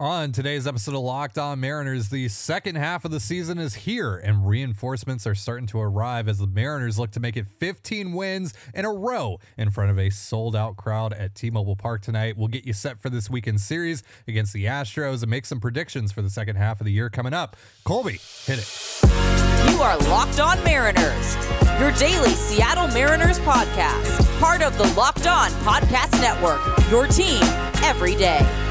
On today's episode of Locked On Mariners, the second half of the season is here and reinforcements are starting to arrive as the Mariners look to make it 15 wins in a row in front of a sold out crowd at T Mobile Park tonight. We'll get you set for this weekend series against the Astros and make some predictions for the second half of the year coming up. Colby, hit it. You are Locked On Mariners, your daily Seattle Mariners podcast, part of the Locked On Podcast Network, your team every day.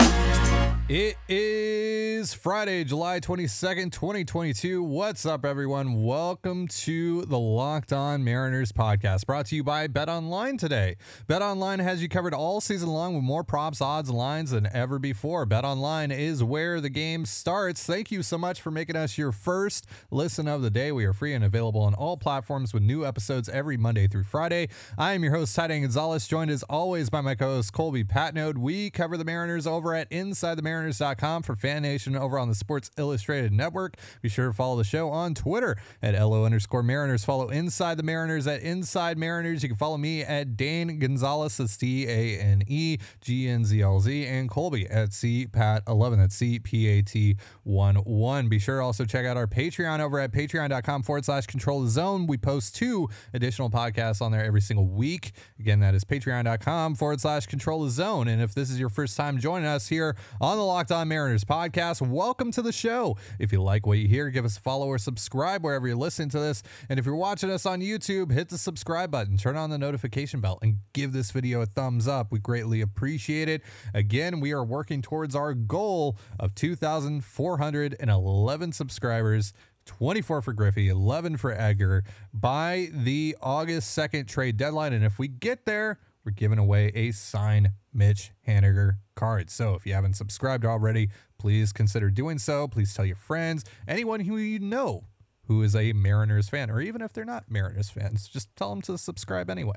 It is Friday, July 22nd, 2022. What's up, everyone? Welcome to the Locked On Mariners podcast, brought to you by Bet Online today. Bet Online has you covered all season long with more props, odds, and lines than ever before. Bet Online is where the game starts. Thank you so much for making us your first listen of the day. We are free and available on all platforms with new episodes every Monday through Friday. I am your host, Titan Gonzalez, joined as always by my co host, Colby Patnode. We cover the Mariners over at Inside the Mariners for Fan Nation over on the Sports Illustrated Network. Be sure to follow the show on Twitter at LO underscore Mariners. Follow Inside the Mariners at Inside Mariners. You can follow me at Dane Gonzalez, that's D A N E G N Z L Z, and Colby at C Pat 11. that's C P A T 1 1. Be sure to also check out our Patreon over at patreon.com forward slash control the zone. We post two additional podcasts on there every single week. Again, that is patreon.com forward slash control the zone. And if this is your first time joining us here on the Locked On Mariners podcast. Welcome to the show. If you like what you hear, give us a follow or subscribe wherever you're listening to this. And if you're watching us on YouTube, hit the subscribe button, turn on the notification bell, and give this video a thumbs up. We greatly appreciate it. Again, we are working towards our goal of 2,411 subscribers. 24 for Griffey, 11 for Edgar by the August 2nd trade deadline. And if we get there, we're giving away a signed Mitch Haniger card. So if you haven't subscribed already, please consider doing so. Please tell your friends, anyone who you know who is a Mariners fan, or even if they're not Mariners fans, just tell them to subscribe anyway.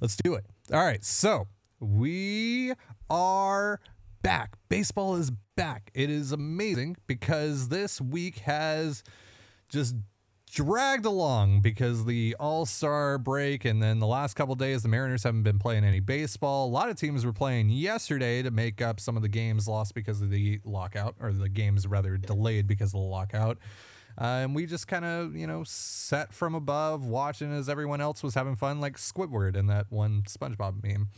Let's do it. All right. So we are back. Baseball is back. It is amazing because this week has just dragged along because the All Star break and then the last couple days, the Mariners haven't been playing any baseball. A lot of teams were playing yesterday to make up some of the games lost because of the lockout, or the games rather delayed because of the lockout. Uh, and we just kind of, you know, sat from above watching as everyone else was having fun, like Squidward in that one SpongeBob meme.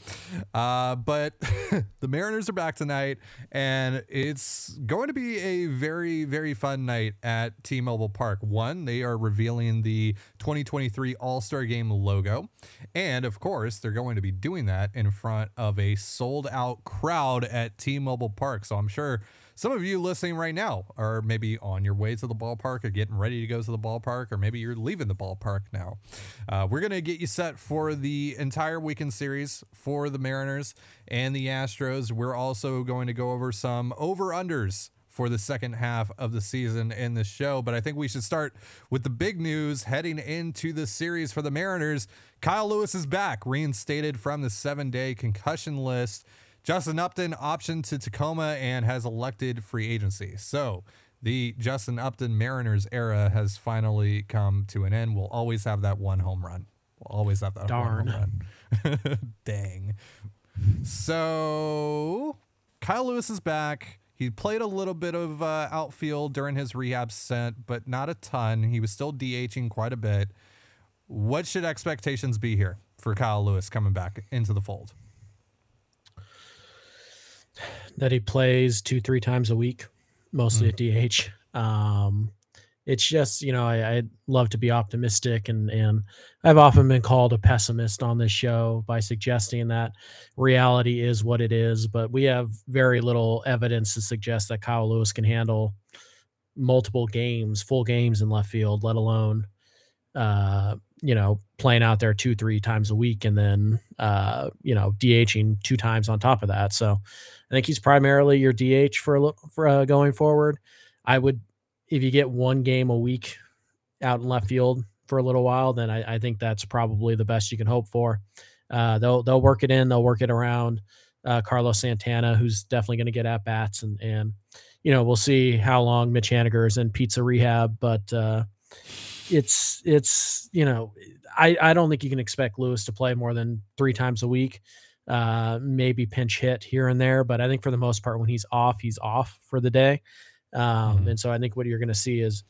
Uh, but the Mariners are back tonight, and it's going to be a very, very fun night at T Mobile Park. One, they are revealing the 2023 All Star Game logo. And of course, they're going to be doing that in front of a sold out crowd at T Mobile Park. So I'm sure some of you listening right now are maybe on your way to the ballpark or getting ready to go to the ballpark, or maybe you're leaving the ballpark now. Uh, we're going to get you set for the entire weekend series for the Mariners and the Astros. We're also going to go over some over unders for the second half of the season in the show. But I think we should start with the big news heading into the series for the Mariners. Kyle Lewis is back, reinstated from the seven day concussion list. Justin Upton optioned to Tacoma and has elected free agency. So the Justin Upton Mariners era has finally come to an end. We'll always have that one home run. We'll always have that Darn. one home run. Dang. So Kyle Lewis is back. He played a little bit of uh, outfield during his rehab stint, but not a ton. He was still DHing quite a bit. What should expectations be here for Kyle Lewis coming back into the fold? That he plays two, three times a week, mostly mm. at DH. Um, it's just, you know, I, I love to be optimistic and, and I've often been called a pessimist on this show by suggesting that reality is what it is, but we have very little evidence to suggest that Kyle Lewis can handle multiple games, full games in left field, let alone uh, you know, playing out there two, three times a week and then, uh, you know, DHing two times on top of that. So I think he's primarily your DH for, a, for uh, going forward. I would, if you get one game a week out in left field for a little while, then I, I think that's probably the best you can hope for. Uh, they'll, they'll work it in, they'll work it around uh, Carlos Santana, who's definitely going to get at bats and, and, you know, we'll see how long Mitch Haniger is in pizza rehab, but, uh, it's it's you know I I don't think you can expect Lewis to play more than three times a week. uh, maybe pinch hit here and there. But I think for the most part, when he's off, he's off for the day. Um, Mhm. And so I think what you're going to see is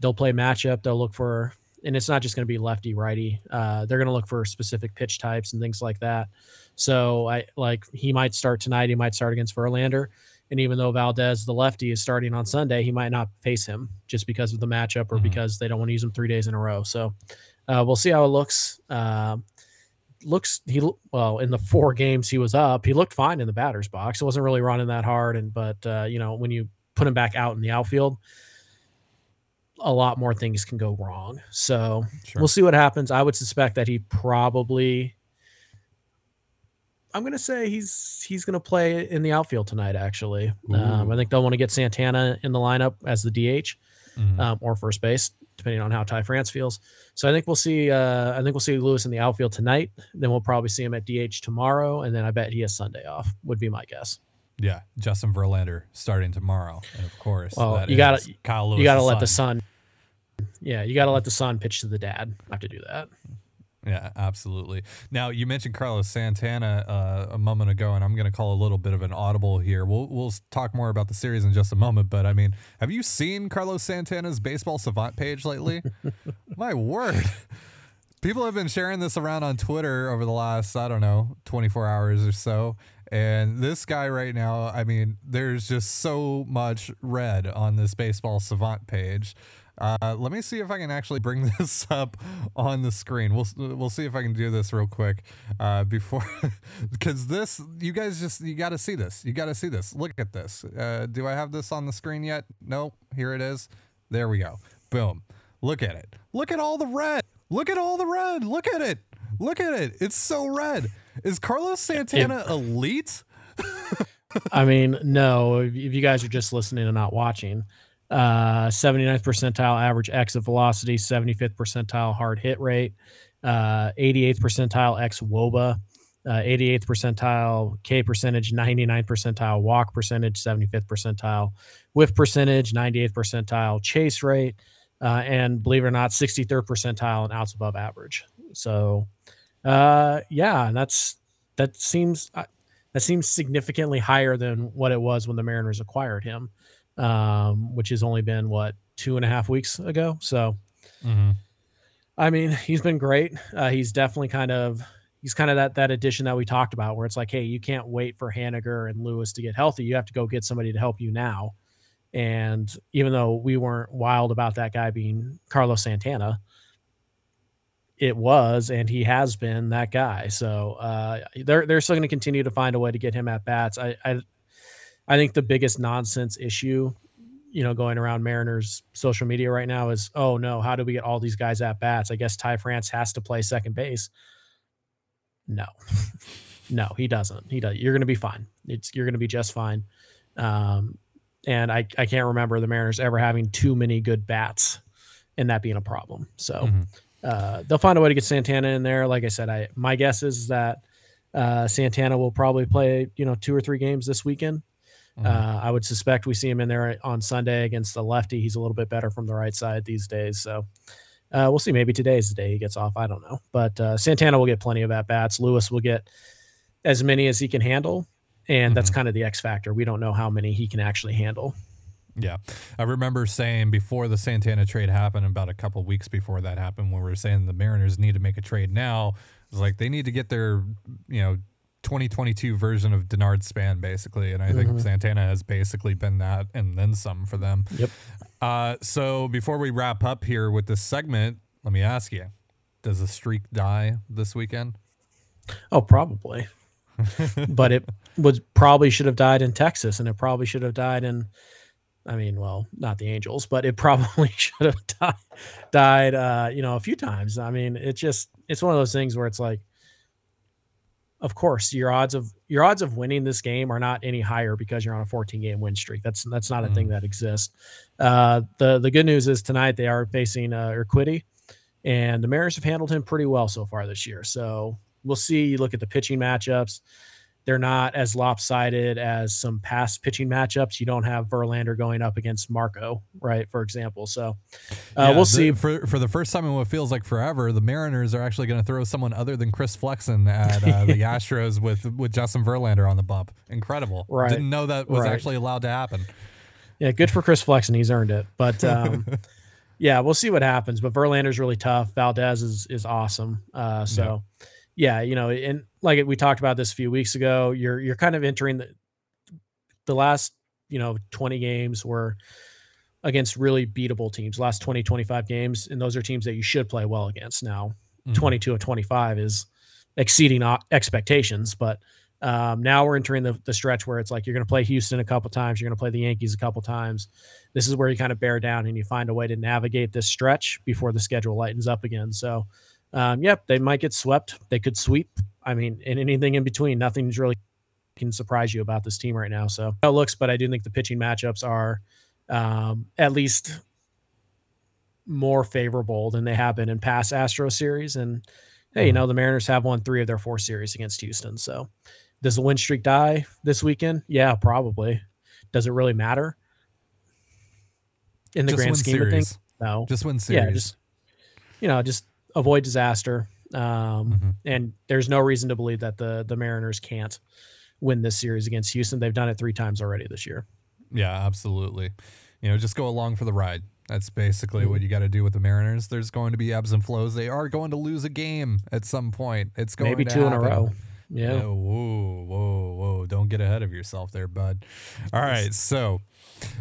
they'll play matchup. They'll look for, and it's not just going to be lefty righty. Uh, they're going to look for specific pitch types and things like that. So I like he might start tonight. He might start against Verlander. And even though Valdez, the lefty, is starting on Sunday, he might not face him just because of the matchup or Mhm. because they don't want to use him three days in a row. So uh, we'll see how it looks. Uh, looks he well in the four games he was up, he looked fine in the batter's box. It wasn't really running that hard, and but uh, you know when you put him back out in the outfield, a lot more things can go wrong. So Sure. we'll see what happens. I would suspect that he probably. I'm gonna say he's he's gonna play in the outfield tonight. Actually, um, I think they'll want to get Santana in the lineup as the DH Mhm. um, or first base, depending on how Ty France feels. So I think we'll see. Uh, I think we'll see Lewis in the outfield tonight. Then we'll probably see him at DH tomorrow, and then I bet he has Sunday off. Would be my guess. yeah, Justin Verlander starting tomorrow, and of course, Well, you gotta- Kyle Lewis. you got to let the son. Yeah, you got to let the son pitch to the dad. I have to do that. Yeah, absolutely. Now you mentioned Carlos Santana uh, a moment ago, and I'm going to call a little bit of an audible here. We'll we'll talk more about the series in just a moment, but I mean, have you seen Carlos Santana's baseball savant page lately? My word. People have been sharing this around on Twitter over the last, I don't know, 24 hours or so. And this guy right now, I mean, there's just so much red on this baseball savant page. Uh, let me see if I can actually bring this up on the screen. We'll we'll see if I can do this real quick uh, before, because this you guys just you got to see this. You got to see this. Look at this. Uh, do I have this on the screen yet? No. Here it is. There we go. Boom. Look at it. Look at all the red. Look at all the red. Look at it. Look at it. It's so red. Is Carlos Santana elite? I mean, no. If you guys are just listening and not watching, uh, 79th percentile average exit velocity, 75th percentile hard hit rate, uh, 88th percentile x woba, uh, 88th percentile K percentage, 99th percentile walk percentage, 75th percentile whiff percentage, 98th percentile chase rate, uh, and believe it or not, 63rd percentile and outs above average. So, uh, yeah, and that's that seems uh, that seems significantly higher than what it was when the Mariners acquired him, um, which has only been what two and a half weeks ago. So, Mm-hmm. I mean, he's been great. Uh, he's definitely kind of he's kind of that that addition that we talked about, where it's like, hey, you can't wait for Haniger and Lewis to get healthy. You have to go get somebody to help you now. And even though we weren't wild about that guy being Carlos Santana, it was, and he has been that guy. So uh, they're they're still going to continue to find a way to get him at bats. I, I I think the biggest nonsense issue, you know, going around Mariners social media right now is, oh no, how do we get all these guys at bats? I guess Ty France has to play second base. No, no, he doesn't. He does. You're going to be fine. It's you're going to be just fine. Um, and I I can't remember the Mariners ever having too many good bats, and that being a problem. So Mhm. uh, they'll find a way to get Santana in there. Like I said, I my guess is that uh, Santana will probably play you know two or three games this weekend. Mhm. Uh, I would suspect we see him in there on Sunday against the lefty. He's a little bit better from the right side these days, so uh, we'll see. Maybe today's the day he gets off. I don't know, but uh, Santana will get plenty of at bats. Lewis will get as many as he can handle, and that's Mhm. kind of the X factor. We don't know how many he can actually handle. Yeah. I remember saying before the Santana trade happened, about a couple weeks before that happened, when we were saying the Mariners need to make a trade now, it's like they need to get their, you know, 2022 version of Denard Span, basically. And I think Mhm. Santana has basically been that and then some for them. Yep. Uh, so before we wrap up here with this segment, let me ask you does the streak die this weekend? Oh, probably. but it was probably should have died in Texas, and it probably should have died in. I mean, well, not the Angels, but it probably should have died, died, uh, you know, a few times. I mean, it just it's one of those things where it's like, of course, your odds of your odds of winning this game are not any higher because you're on a 14 game win streak. That's that's not a thing that exists. Uh, the the good news is tonight they are facing uh, Urquidy, and the Mariners have handled him pretty well so far this year. So we'll see. You look at the pitching matchups. They're not as lopsided as some past pitching matchups. You don't have Verlander going up against Marco, right? For example. So uh, Yeah, we'll the- see. For for the first time in what feels like forever, the Mariners are actually going to throw someone other than Chris Flexen at uh, the Astros with with Justin Verlander on the bump. Incredible. Right. Didn't know that was Right. actually allowed to happen. Yeah, good for Chris Flexen. He's earned it. But um, yeah, we'll see what happens. But Verlander's really tough. Valdez is is awesome. Uh, so yeah. You know, and like we talked about this a few weeks ago, you're you're kind of entering the the last you know 20 games were against really beatable teams. Last 20 25 games and those are teams that you should play well against now. Mhm. 22 of 25 is exceeding expectations but um, now we're entering the, the stretch where it's like you're going to play houston a couple times you're going to play the yankees a couple times. This is where you kind of bear down and you find a way to navigate this stretch before the schedule lightens up again. So um, yep they might get swept they could sweep i mean and anything in between nothing's really can surprise you about this team right now so how it looks but i do think the pitching matchups are um, at least more favorable than they have been in past Astro series. And hey, you Mhm. know, the Mariners have won three of their four series against Houston. So does the win streak die this weekend? Yeah, probably. Does it really matter? In the Just grand scheme of series. things? No. Just win series. Yeah, just you know, just avoid disaster. Um, Mhm. and there's no reason to believe that the the Mariners can't win this series against Houston. They've done it three times already this year. Yeah, absolutely. You know, just go along for the ride. That's basically Mm-hmm. what you got to do with the Mariners. There's going to be ebbs and flows. They are going to lose a game at some point. It's going Maybe two in a row. Yeah. Yeah, whoa, whoa, whoa! Don't get ahead of yourself there, bud. All right, so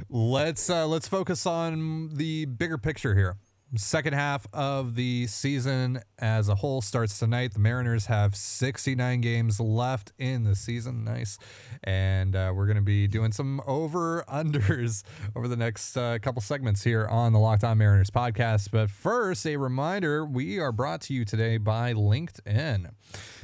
let's uh, let's focus on the bigger picture here. Second half of the season as a whole starts tonight. The Mariners have 69 games left in the season. Nice. And uh, we're going to be doing some over unders over the next uh, couple segments here on the Locked On Mariners podcast. But first, a reminder we are brought to you today by LinkedIn.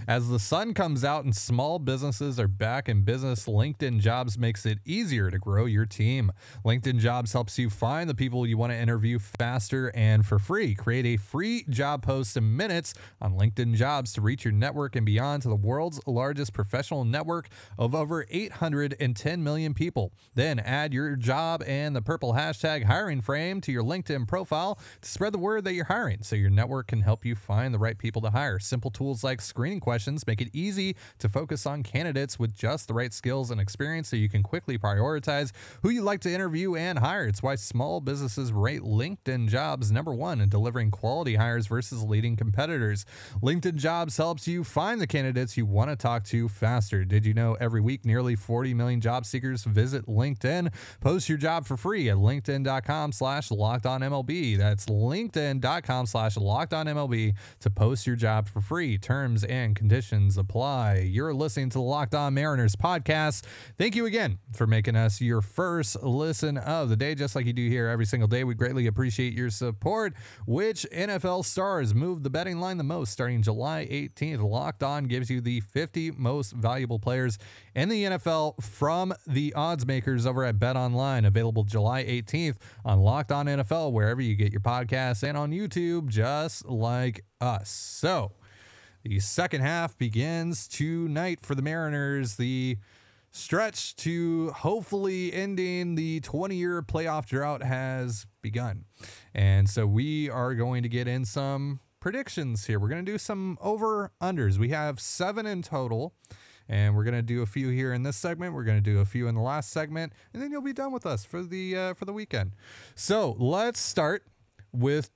As the sun comes out and small businesses are back in business, LinkedIn Jobs makes it easier to grow your team. LinkedIn Jobs helps you find the people you want to interview faster and for free. Create a free job post in minutes on LinkedIn Jobs to reach your network and beyond to the world's largest professional network of over 810 million people. Then add your job and the purple hashtag hiring frame to your LinkedIn profile to spread the word that you're hiring so your network can help you find the right people to hire. Simple tools like screening questions make it easy to focus on candidates with just the right skills and experience so you can quickly prioritize who you'd like to interview and hire. It's why small businesses rate LinkedIn jobs number one in delivering quality hires versus leading competitors. LinkedIn jobs helps you find the candidates you want to talk to faster. Did you know every week nearly 40 million job seekers visit LinkedIn? Post your job for free at linkedin.com slash locked on MLB. That's linkedin.com slash locked on MLB to post your job for free. Terms and conditions apply. You're listening to the Locked On Mariners podcast. Thank you again for making us your first listen of the day, just like you do here every single day. We greatly appreciate your support. Which NFL stars moved the betting line the most starting July 18th? Locked On gives you the 50 most valuable players in the NFL from the odds makers over at Bet Online, available July 18th on Locked On NFL, wherever you get your podcasts, and on YouTube, just like us. So, the second half begins tonight for the Mariners. The stretch to hopefully ending the 20 year playoff drought has begun. And so we are going to get in some predictions here. We're going to do some over unders. We have seven in total. And we're gonna do a few here in this segment. We're gonna do a few in the last segment, and then you'll be done with us for the uh, for the weekend. So let's start with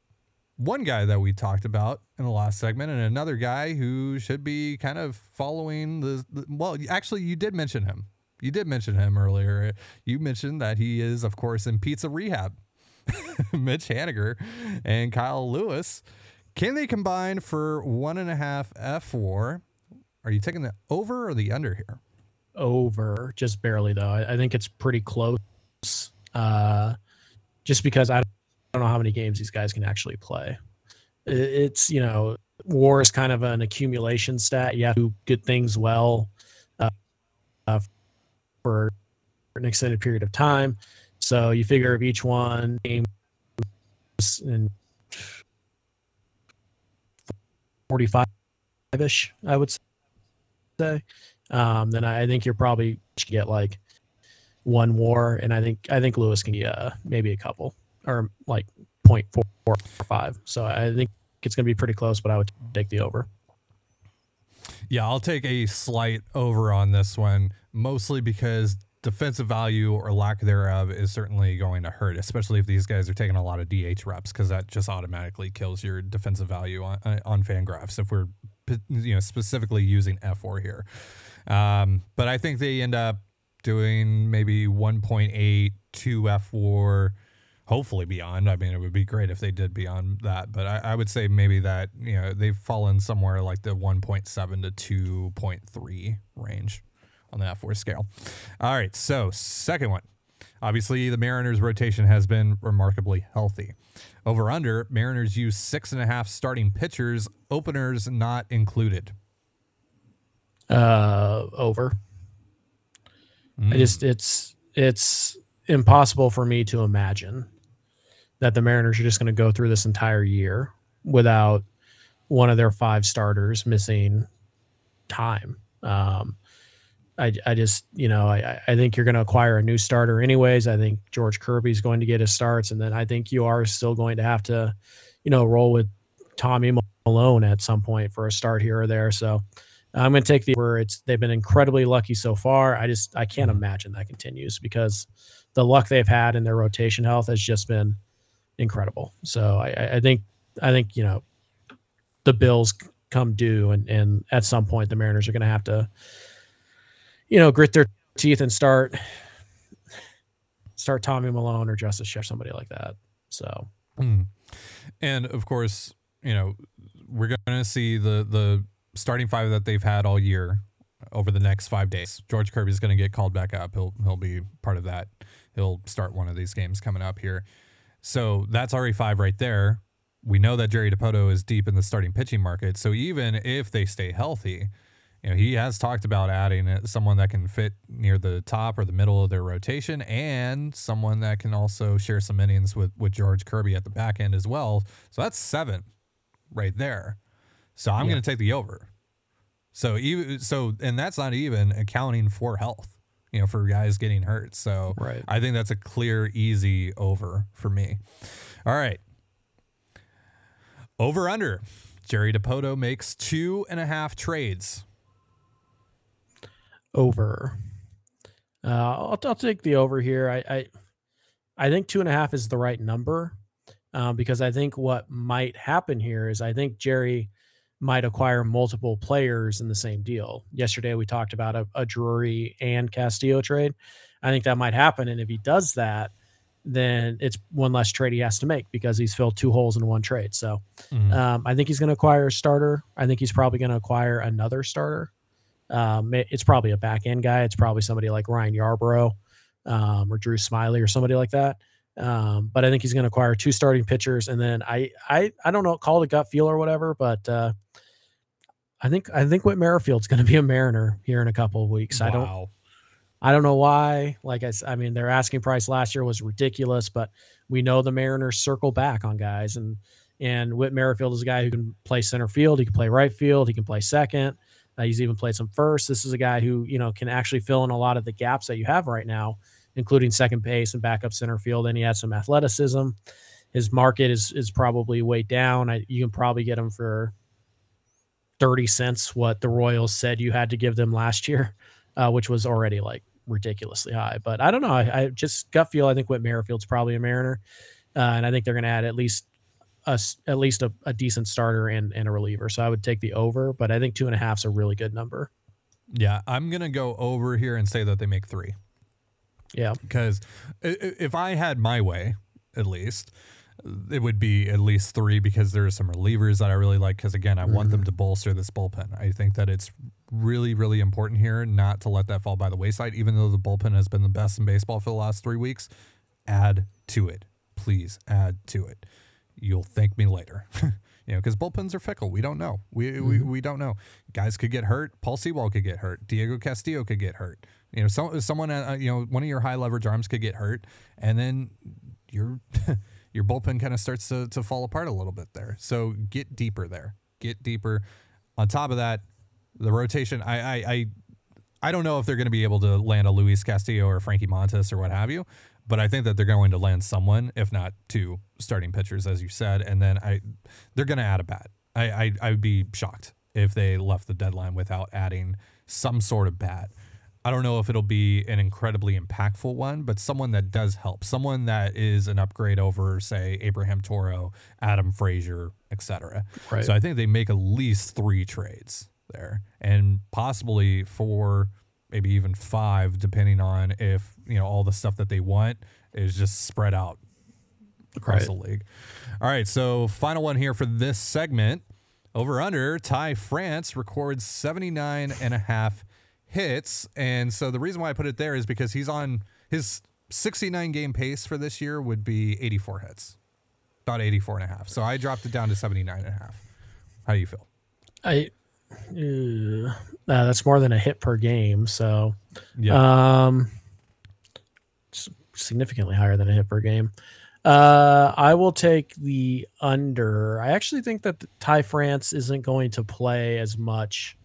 one guy that we talked about in the last segment and another guy who should be kind of following the, the well actually you did mention him you did mention him earlier you mentioned that he is of course in pizza rehab mitch haniger and kyle lewis can they combine for one and a half fWAR are you taking the over or the under here over just barely though. I, I think it's pretty close. Uh, just because I don't know how many games these guys can actually play. I- It's you know, WAR is kind of an accumulation stat. You have to do good things well uh, uh, for an extended period of time. So you figure if each one games in forty-five ish, I would say. um, then I, think you're probably get like one war, and I think I think Lewis can get uh, maybe a couple or like 0.4 or five. So I think it's going to be pretty close, but I would take the over. Yeah, I'll take a slight over on this one, mostly because defensive value or lack thereof is certainly going to hurt, especially if these guys are taking a lot of DH reps, because that just automatically kills your defensive value on, on Fangraphs if we're you know specifically using fWAR here. Um, but I think they end up doing maybe 1.8 2 fWAR hopefully beyond. I mean, it would be great if they did beyond that, but I, I, would say maybe that you know they've fallen somewhere like the 1.7 to 2.3 range on the fWAR scale. All right, so second one. Obviously, the Mariners' rotation has been remarkably healthy. Over under, Mariners use six and a half starting pitchers, openers not included. Uh, over. Mm. I just it's it's impossible for me to imagine that the Mariners are just going to go through this entire year without one of their five starters missing time. Um, I, I just, you know, I, I think you're going to acquire a new starter anyways. I think George Kirby's going to get his starts. And then I think you are still going to have to, you know, roll with Tommy Milone at some point for a start here or there. So I'm going to take the where it's, they've been incredibly lucky so far. I just, I can't mm-hmm. imagine that continues because the luck they've had in their rotation health has just been incredible. So I, I think, I think, you know, the Bills come due and, and at some point the Mariners are going to have to, you know, grit their teeth and start start Tommy Milone or Justice Chef, somebody like that. So, mm. and of course, you know, we're going to see the the starting five that they've had all year over the next five days. George Kirby's going to get called back up. He'll he'll be part of that. He'll start one of these games coming up here. So that's already five right there. We know that Jerry Dipoto is deep in the starting pitching market. So even if they stay healthy, you know, he has talked about adding someone that can fit near the top or the middle of their rotation and someone that can also share some innings with, with George Kirby at the back end as well. So that's seven right there. So I'm yeah. going to take the over. So even so, and that's not even accounting for health, you know, for guys getting hurt. So right. I think that's a clear, easy over for me. All right. Over under. Jerry Dipoto makes two and a half trades over. Uh, I'll, I'll take the over here. I, I, I think two and a half is the right number um, because I think what might happen here is I think Jerry might acquire multiple players in the same deal. Yesterday we talked about a, a Drury and Castillo trade. I think that might happen, and if he does that, then it's one less trade he has to make because he's filled two holes in one trade. So mm-hmm. um, I think he's going to acquire a starter. I think he's probably going to acquire another starter. Um, it, it's probably a back end guy. It's probably somebody like Ryan Yarbrough um, or Drew Smyly or somebody like that. Um, but I think he's going to acquire two starting pitchers, and then I I I don't know, call it a gut feel or whatever, but uh, I think I think Whit Merrifield's going to be a Mariner here in a couple of weeks. Wow. I don't I don't know why. Like I I mean, their asking price last year was ridiculous, but we know the Mariners circle back on guys, and and Whit Merrifield is a guy who can play center field, he can play right field, he can play second. Uh, he's even played some first. This is a guy who you know can actually fill in a lot of the gaps that you have right now, including second base and backup center field. And he has some athleticism. His market is is probably way down. I, you can probably get him for thirty cents, what the Royals said you had to give them last year, uh, which was already like ridiculously high. But I don't know. I, I just gut feel. I think Whit Merrifield's probably a Mariner, uh, and I think they're going to add at least a, at least a, a decent starter and, and a reliever. So I would take the over, but I think two and a half is a really good number. Yeah, I'm gonna go over here and say that they make three. Yeah, because if I had my way, at least it would be at least three because there are some relievers that I really like. Because again, I mm-hmm. want them mm-hmm. to bolster this bullpen. I think that it's really, really important here not to let that fall by the wayside. Even though the bullpen has been the best in baseball for the last three weeks, add to it, please. Add to it you'll thank me later. you know, because bullpens are fickle. We don't know. We, mm-hmm. we we don't know. Guys could get hurt. Paul Sewald could get hurt. Diego Castillo could get hurt. You know, some, someone, uh, you know, one of your high leverage arms could get hurt, and then your your bullpen kind of starts to, to fall apart a little bit there. So get deeper there. Get deeper. On top of that, the rotation. I I, I I don't know if they're going to be able to land a Luis Castillo or Frankie Montas or what have you, but I think that they're going to land someone, if not two starting pitchers, as you said, and then I they're going to add a bat. I, I I would be shocked if they left the deadline without adding some sort of bat. I don't know if it'll be an incredibly impactful one, but someone that does help, someone that is an upgrade over, say, Abraham Toro, Adam Frazier, etc. Right. So I think they make at least three trades there, and possibly four, maybe even five, depending on if you know all the stuff that they want is just spread out across Right. the league. All right, so final one here for this segment. Over under, Ty France records 79 and a half hits. And so the reason why I put it there is because he's on his 69 game pace for this year would be 84 hits, not 84 and a half. So I dropped it down to 79 and a half. How do you feel? I uh, that's more than a hit per game, so Yeah. um, s- significantly higher than a hit per game. Uh, I will take the under. I actually think that Ty France isn't going to play as much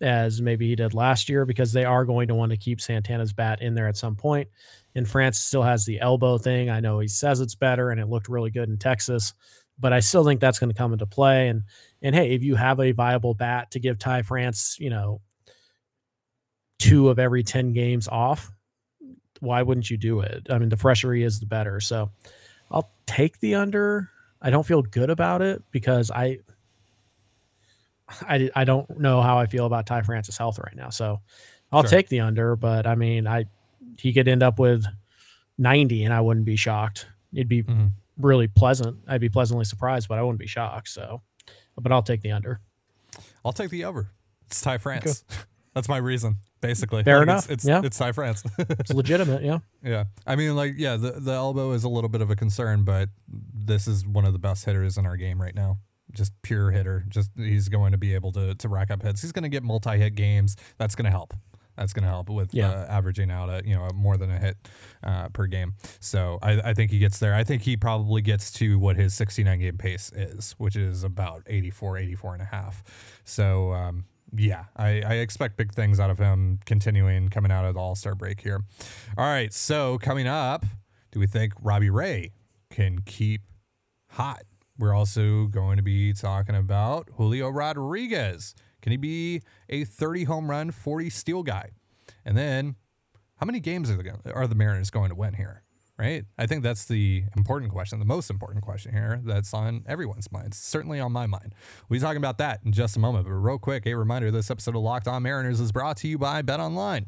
as maybe he did last year because they are going to want to keep Santana's bat in there at some point. And France still has the elbow thing. I know he says it's better and it looked really good in Texas, but I still think that's going to come into play. And and hey, if you have a viable bat to give Ty France, you know, two of every 10 games off, why wouldn't you do it? I mean, the fresher he is, the better. So I'll take the under. I don't feel good about it because I I, I don't know how I feel about Ty France's health right now. So I'll Sure. take the under, but I mean, I he could end up with 90 and I wouldn't be shocked. It'd be Mhm. really pleasant. I'd be pleasantly surprised, but I wouldn't be shocked. So, but I'll take the under. I'll take the over. It's Ty France. That's my reason, basically. Fair Like, enough. It's, it's, Yeah. it's Ty France. It's legitimate. Yeah. Yeah. I mean, like, yeah, the, the elbow is a little bit of a concern, but this is one of the best hitters in our game right now. Just pure hitter. Just he's going to be able to to rack up hits. He's going to get multi hit games. That's going to help. That's going to help with Yeah. uh, averaging out at you know more than a hit uh, per game. So I, I think he gets there. I think he probably gets to what his 69 game pace is, which is about 84, 84 and a half. So um, yeah, I, I expect big things out of him continuing coming out of the All Star break here. All right, so coming up, do we think Robbie Ray can keep hot? We're also going to be talking about Julio Rodriguez. Can he be a 30 home run, 40 steal guy? And then, how many games are the, are the Mariners going to win here? Right? I think that's the important question, the most important question here that's on everyone's minds, certainly on my mind. We'll be talking about that in just a moment. But real quick, a reminder this episode of Locked On Mariners is brought to you by Bet Online.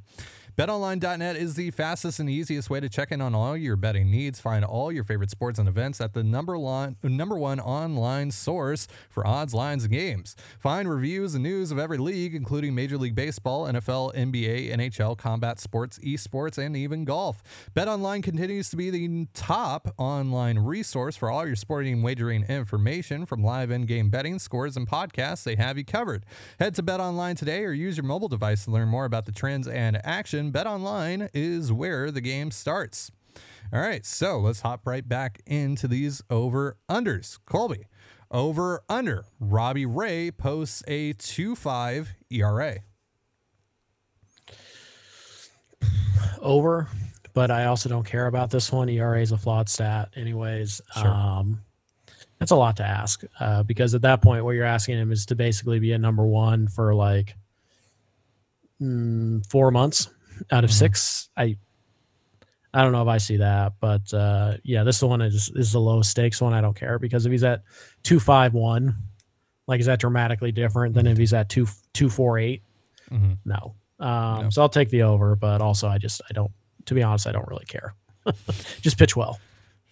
BetOnline.net is the fastest and easiest way to check in on all your betting needs. Find all your favorite sports and events at the number one, number one online source for odds, lines, and games. Find reviews and news of every league, including Major League Baseball, NFL, NBA, NHL, combat sports, esports, and even golf. BetOnline continues to be the top online resource for all your sporting wagering information from live in-game betting, scores, and podcasts. They have you covered. Head to BetOnline today or use your mobile device to learn more about the trends and action. BetOnline is where the game starts. All right, so let's hop right back into these over unders. Colby, over under. Robbie Ray posts a 2 5 ERA. over, but I also don't care about this one. ERA is a flawed stat, anyways. Sure. Um, that's a lot to ask uh, because at that point, what you're asking him is to basically be a number one for like mm, four months out of Mhm. six. I I don't know if I see that, but uh, yeah, this one is is the low stakes one. I don't care because if he's at two five one, like is that dramatically different than if he's at two two four eight? Mhm. No. Um, No. So I'll take the over, but also I just I don't. To be honest, I don't really care. just pitch well.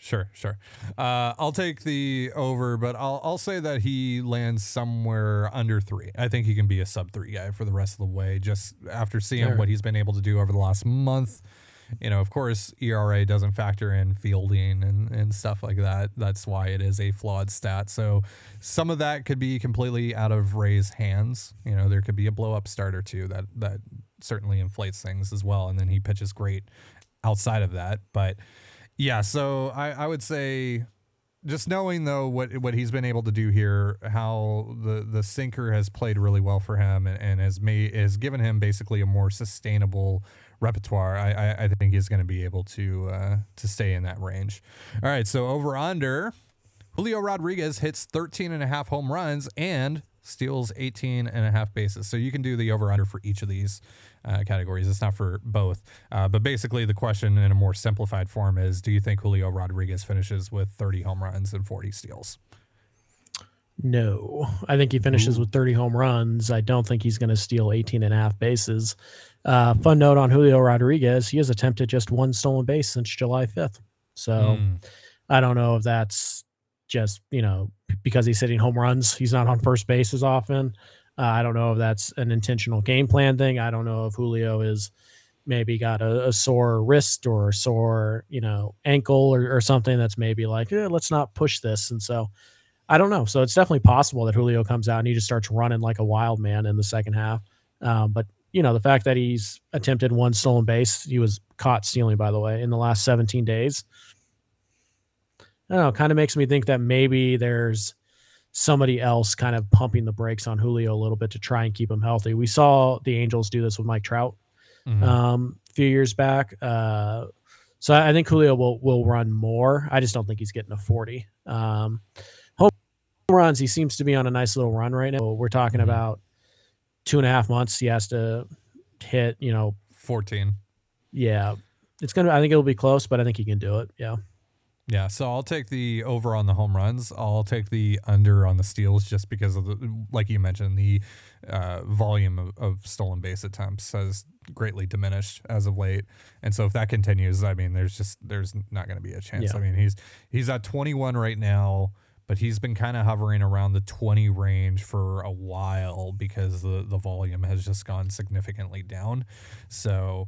Sure, sure. Uh, I'll take the over, but I'll I'll say that he lands somewhere under three. I think he can be a sub three guy for the rest of the way. Just after seeing Sure. what he's been able to do over the last month, you know, of course, ERA doesn't factor in fielding and and stuff like that. That's why it is a flawed stat. So some of that could be completely out of Ray's hands. You know, there could be a blow up start or two that that certainly inflates things as well, and then he pitches great outside of that, but. Yeah, so I, I would say just knowing though what what he's been able to do here, how the the sinker has played really well for him and, and has made has given him basically a more sustainable repertoire. I I, I think he's going to be able to uh, to stay in that range. All right, so over under Julio Rodriguez hits 13 and a half home runs and steals 18 and a half bases. So you can do the over under for each of these uh, categories. It's not for both. Uh, but basically, the question in a more simplified form is do you think Julio Rodriguez finishes with 30 home runs and 40 steals? No, I think he finishes Ooh. with 30 home runs. I don't think he's going to steal 18 and a half bases. Uh, fun note on Julio Rodriguez, he has attempted just one stolen base since July 5th. So mm. I don't know if that's just, you know, because he's hitting home runs. He's not on first base as often. Uh, I don't know if that's an intentional game plan thing. I don't know if Julio is maybe got a, a sore wrist or a sore, you know, ankle or, or something that's maybe like, eh, let's not push this. And so I don't know. So it's definitely possible that Julio comes out and he just starts running like a wild man in the second half. Um, but you know, the fact that he's attempted one stolen base, he was caught stealing, by the way, in the last 17 days. I don't know, kind of makes me think that maybe there's somebody else kind of pumping the brakes on Julio a little bit to try and keep him healthy. We saw the Angels do this with Mike Trout mm-hmm. um, a few years back. Uh, so I think Julio will will run more. I just don't think he's getting a 40. Um, home runs, he seems to be on a nice little run right now. We're talking mm-hmm. about two and a half months. He has to hit, you know, 14. Yeah. It's going to, I think it'll be close, but I think he can do it. Yeah. Yeah, so I'll take the over on the home runs. I'll take the under on the steals just because of the, like you mentioned, the uh, volume of, of, stolen base attempts has greatly diminished as of late. And so if that continues, I mean, there's just there's not going to be a chance. Yeah. I mean, he's he's at 21 right now, but he's been kind of hovering around the 20 range for a while because the the volume has just gone significantly down. So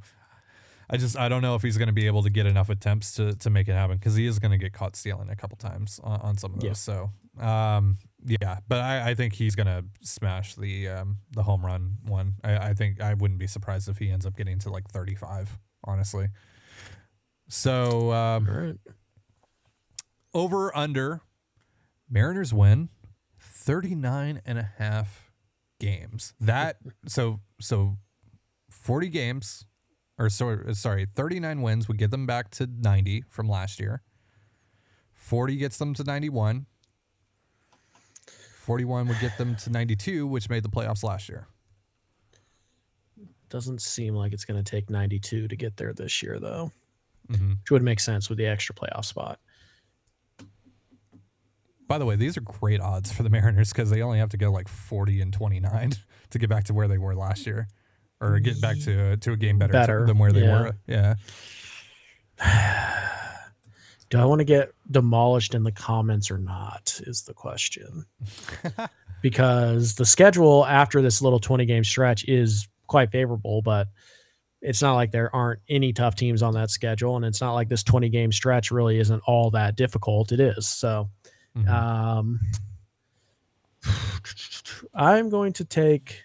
I just I don't know if he's going to be able to get enough attempts to to make it happen because he is going to get caught stealing a couple times on, on some of those. Yeah. So um, yeah, but I, I think he's going to smash the um, the home run one. I, I think I wouldn't be surprised if he ends up getting to like 35. Honestly. So um, right. over under Mariners win 39 and a half games. That so so 40 games or so, sorry, 39 wins would get them back to 90 from last year. 40 gets them to 91. 41 would get them to 92, which made the playoffs last year. Doesn't seem like it's going to take 92 to get there this year, though, mm-hmm. which would make sense with the extra playoff spot. By the way, these are great odds for the Mariners because they only have to go like 40 and 29 to get back to where they were last year or get back to to a game better, better. than where they yeah. were. Yeah. Do I want to get demolished in the comments or not? Is the question. because the schedule after this little 20 game stretch is quite favorable, but it's not like there aren't any tough teams on that schedule. And it's not like this 20 game stretch really isn't all that difficult. It is. So, mm-hmm. um, I'm going to take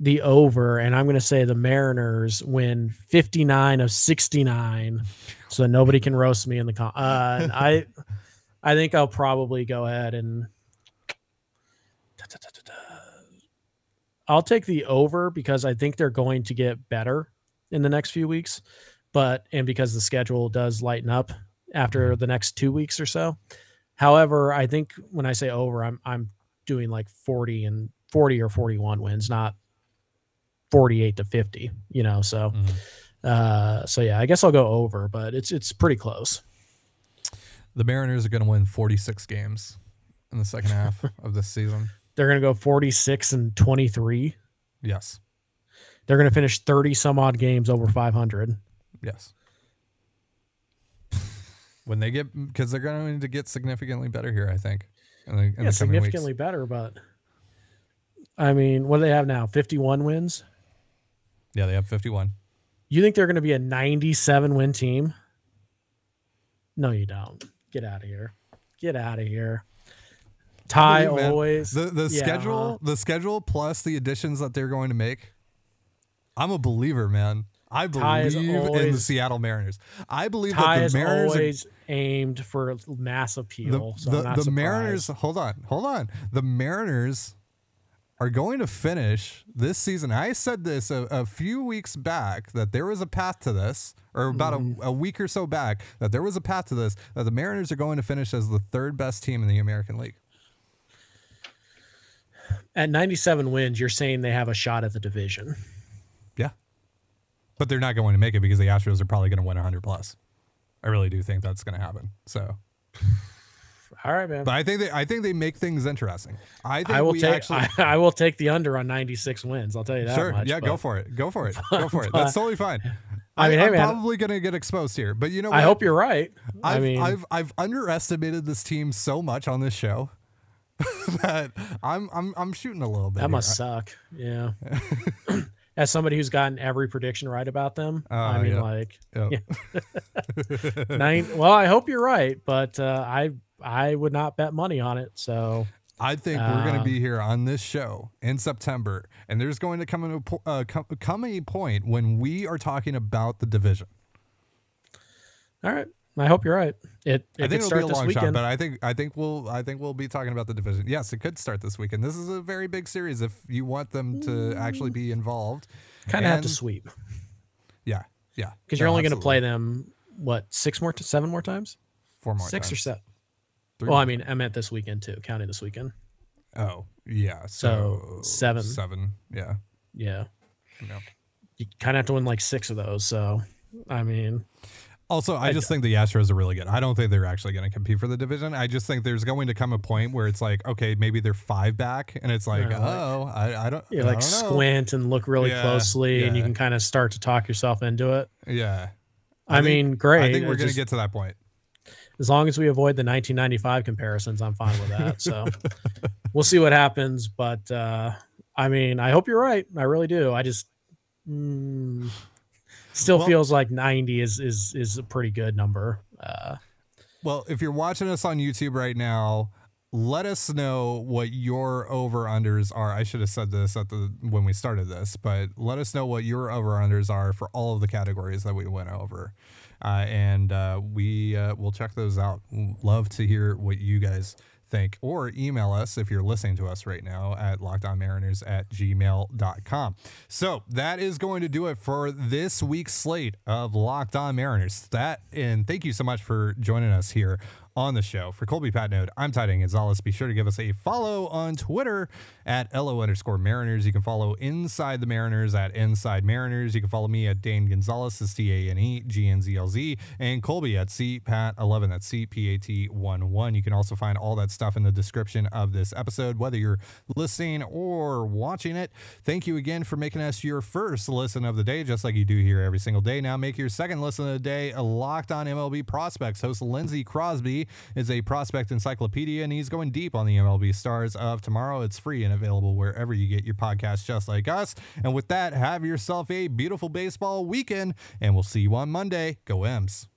the over, and I'm going to say the Mariners win 59 of 69, so nobody can roast me in the con. Uh, I, I think I'll probably go ahead and. I'll take the over because I think they're going to get better in the next few weeks, but and because the schedule does lighten up after the next two weeks or so. However, I think when I say over, I'm I'm doing like 40 and 40 or 41 wins, not 48 to 50, you know, so mm-hmm. uh so yeah, I guess I'll go over, but it's it's pretty close. The Mariners are going to win 46 games in the second half of this season. They're going to go 46 and 23. Yes. They're going to finish 30 some odd games over 500. Yes. When they get because they're going to need to get significantly better here, I think. In the, in yeah, significantly weeks. better, but I mean, what do they have now? 51 wins? Yeah, they have 51. You think they're going to be a 97 win team? No, you don't. Get out of here. Get out of here. Ty always the the yeah, schedule, the schedule plus the additions that they're going to make. I'm a believer, man. I believe in the Seattle Mariners. I believe Ty that the Mariners are aimed for mass appeal. the, so the, the. Mariners, hold on, hold on. The Mariners are going to finish this season. I said this a, a few weeks back that there was a path to this, or about Mm-hmm. a, a week or so back, that there was a path to this, that the Mariners are going to finish as the third best team in the American League. At 97 wins, you're saying they have a shot at the division. Yeah. But they're not going to make it because the Astros are probably going to win 100 plus. I really do think that's going to happen. So, All right, man. but I think they, I think they make things interesting. I think I will we take actually. I, I will take the under on 96 wins. I'll tell you that Sure. much. yeah, go for it. Go for it. Go for it. That's totally fine. I I mean, mean, hey, I'm man. probably going to get exposed here, but you know, I hope you're right. I've, I mean, I've I've underestimated this team so much on this show that I'm I'm I'm shooting a little bit. that here. must suck. Yeah. As somebody who's gotten every prediction right about them, Oh, I mean, yeah. like, Yep. nine. Well, I hope you're right, but uh, I I would not bet money on it. So I think we're going to Um, be here on this show in September, and there's going to come a uh, come, come a point when we are talking about the division. all right, I hope you're right. It I think could it'll start be a long weekend. shot, but I think I think we'll I think we'll be talking about the division. Yes, it could start this weekend. This is a very big series if you want them to actually be involved. kind of have to sweep Yeah, yeah. because No, you're only going to play them what six more to seven more times, four more six or seven. Three Well, I mean, I meant this weekend too, counting this weekend. Oh, yeah. So, So, seven. Seven. Yeah. Yeah, yeah. you kind of have to win like six of those. So, I mean, Also, I just think the Astros are really good. I don't think they're actually going to compete for the division. I just think there's going to come a point where it's like, okay, maybe they're five back, and it's like, Yeah, like- oh, I, I don't, you like don't squint and look really Yeah, closely, and you can kind of start to talk yourself into it. Yeah. I, think- mean, great. I think we're going to get to that point. As long as we avoid the 1995 comparisons, I'm fine with that. So we'll see what happens. But uh, I mean, I hope you're right. I really do. I just mm, still Well- feels like 90 is is is a pretty good number. Uh, Well, if you're watching us on YouTube right now, let us know what your over unders are. I should have said this at the when we started this, but let us know what your over unders are for all of the categories that we went over, and uh, we uh, will check those out. Love to hear what you guys think, or email us if you're listening to us right now at lockedonmariners at gmail.com. So that is going to do it for this week's slate of Locked On Mariners. That and thank you so much for joining us here on the show. For Colby Patnode, I'm Ty Gonzalez. Be sure to give us a follow on Twitter at LO underscore Mariners. You can follow Inside the Mariners at Inside Mariners. You can follow me at Dane Gonzalez, that's D A N E G N Z L Z, and Colby at CPAT11, that's C P A T 1 1. You can also find all that stuff in the description of this episode, whether you're listening or watching it. Thank you again for making us your first listen of the day, just like you do here every single day. Now make your second listen of the day a locked on MLB prospects. Host Lindsey Crosby is a prospect encyclopedia, and he's going deep on the MLB stars of tomorrow. It's free and available wherever you get your podcasts, just like us. And with that, have yourself a beautiful baseball weekend, and we'll see you on Monday. Go M's.